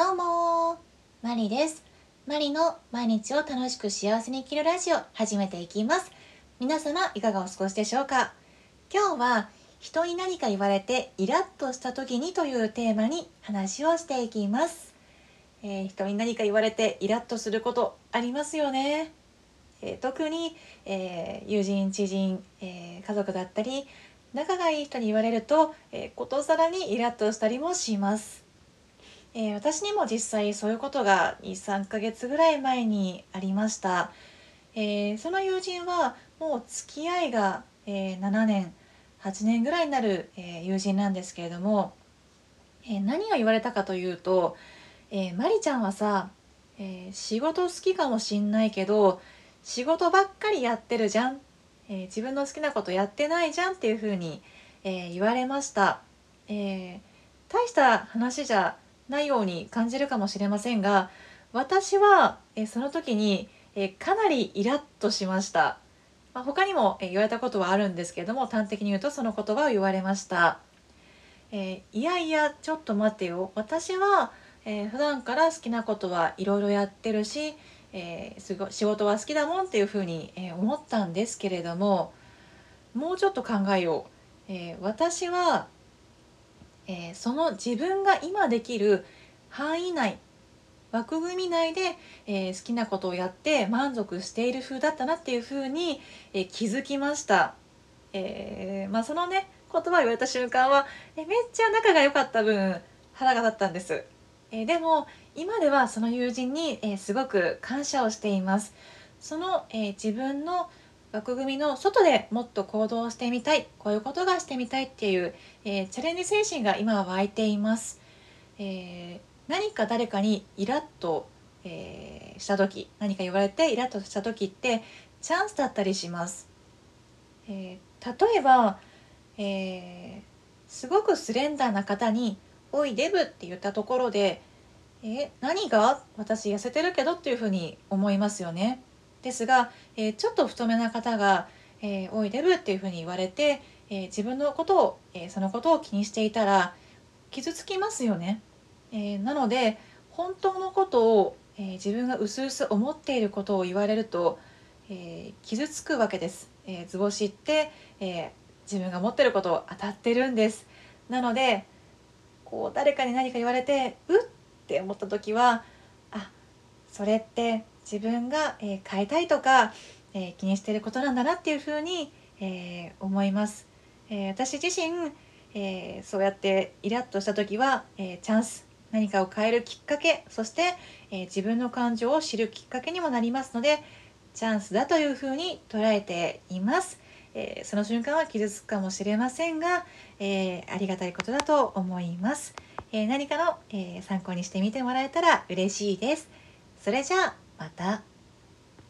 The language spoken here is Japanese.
どうもマリです。マリの毎日を楽しく幸せに生きるラジオ始めていきます。皆様いかがお過ごしでしょうか？今日は人に何か言われてイラッとした時にというテーマに話をしていきます、えー、人に何か言われてイラッとすることありますよね、えー、特に、えー、友人知人、え家族だったり仲がいい人に言われると、えー、ことさらにイラッとしたりもします。えー、私にも実際そういうことが23ヶ月ぐらい前にありました、えー、その友人はもう付き合いが、えー、7年8年ぐらいになる、え友人なんですけれども、え何を言われたかというと「えまりちゃんはさ、え仕事好きかもしんないけど仕事ばっかりやってるじゃん」え自分の好きなことやってないじゃんっていうふうに、え言われました、え大した話じゃないように感じるかもしれませんが私は、えその時に、えかなりイラッとしました、まあ、他にも、え言われたことはあるんですけれども端的に言うとその言葉を言われました、えー、いやいやちょっと待ってよ。私は、えー、普段から好きなことはいろいろやってるし、えー、すご仕事は好きだもんっていうふうに、え思ったんですけれどももうちょっと考えよう、え私はえー、その自分が今できる範囲内枠組み内で、えー、好きなことをやって満足している風だったなっていう風に、えー、気づきました、えーまあ、そのね言葉を言われた瞬間は、えめっちゃ仲が良かった分腹が立ったんです、えでも今ではその友人に、えすごく感謝をしています。その、え自分の枠組みの外でもっと行動してみたいこういうことがしてみたいっていう、えー、チャレンジ精神が今は湧いています、えー、何か誰かにイラッと、えー、した時何か言われてイラッとした時ってチャンスだったりします、え例えば、えすごくスレンダーな方に「おいデブ」って言ったところで「え何が？私痩せてるけど」っていうふうに思いますよね。ですが、え、ちょっと太めな方が「えー、おいデブ」っていうふうに言われて、え、自分のことを、えそのことを気にしていたら傷つきますよね。えなので本当のことを、え自分がうすうす思っていることを言われると、え傷つくわけです。え図星って、え自分が持ってることを当たってるんです。なのでこう誰かに何か言われてうって思った時はあそれって自分が、え変えたいとか、え気にしてることなんだなっていうふうに、え思います。え私自身、えそうやってイラッとした時は、えチャンス何かを変えるきっかけそして、え自分の感情を知るきっかけにもなりますのでチャンスだというふうに捉えています。え、その瞬間は傷つくかもしれませんが、えー、ありがたいことだと思います。え、何かの、え参考にしてみてもらえたら嬉しいです。それじゃあまた。